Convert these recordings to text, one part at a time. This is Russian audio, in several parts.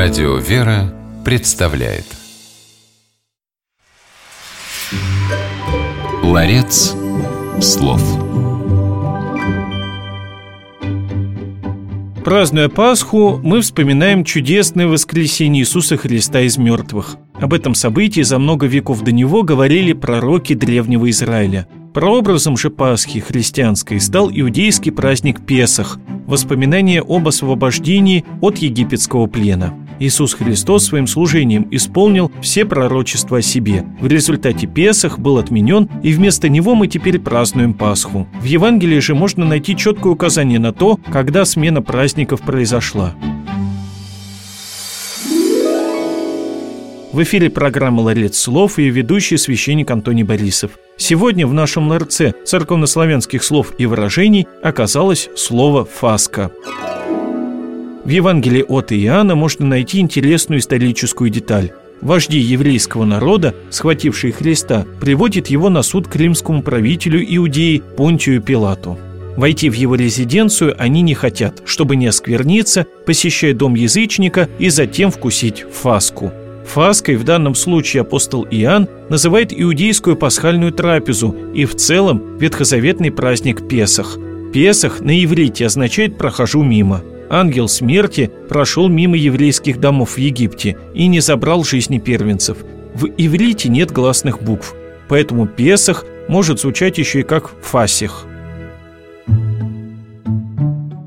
Радио «Вера» представляет Ларец слов Празднуя Пасху, мы вспоминаем чудесное воскресение Иисуса Христа из мертвых. Об этом событии за много веков до него говорили пророки древнего Израиля. Прообразом же Пасхи христианской стал иудейский праздник Песах, воспоминание об освобождении от египетского плена. Иисус Христос своим служением исполнил все пророчества о себе. В результате Песах был отменен, и вместо него мы теперь празднуем Пасху. В Евангелии же можно найти четкое указание на то, когда смена праздников произошла. В эфире программа «Ларец слов» и ведущий священник Антоний Борисов. Сегодня в нашем ларце церковнославянских слов и выражений оказалось слово «фаска». В Евангелии от Иоанна можно найти интересную историческую деталь. Вожди еврейского народа, схватившие Христа, приводят его на суд к римскому правителю Иудеи Понтию Пилату. Войти в его резиденцию они не хотят, чтобы не оскверниться, посещая дом язычника и затем вкусить фаску. Фаской в данном случае апостол Иоанн называет иудейскую пасхальную трапезу и в целом ветхозаветный праздник Песах. Песах на иврите означает «прохожу мимо». Ангел смерти прошел мимо еврейских домов в Египте и не забрал жизни первенцев. В иврите нет гласных букв, поэтому Песах может звучать еще и как Фасих.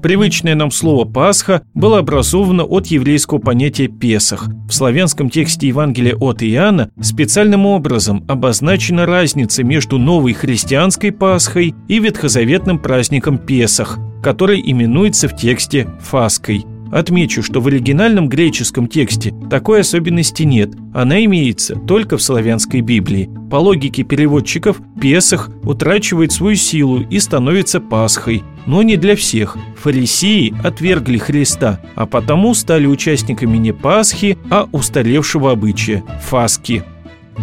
Привычное нам слово «Пасха» было образовано от еврейского понятия «Песах». В славянском тексте Евангелия от Иоанна специальным образом обозначена разница между новой христианской Пасхой и ветхозаветным праздником Песах, который именуется в тексте «Фаской». Отмечу, что в оригинальном греческом тексте такой особенности нет, она имеется только в славянской Библии. По логике переводчиков, Песах утрачивает свою силу и становится Пасхой, но не для всех. Фарисеи отвергли Христа, а потому стали участниками не Пасхи, а устаревшего обычая – Фаски.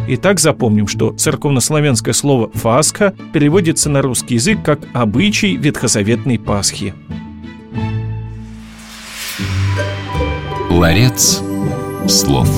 Итак, запомним, что церковнославянское слово «фаска» переводится на русский язык как «обычай ветхозаветной Пасхи». Ларец слов.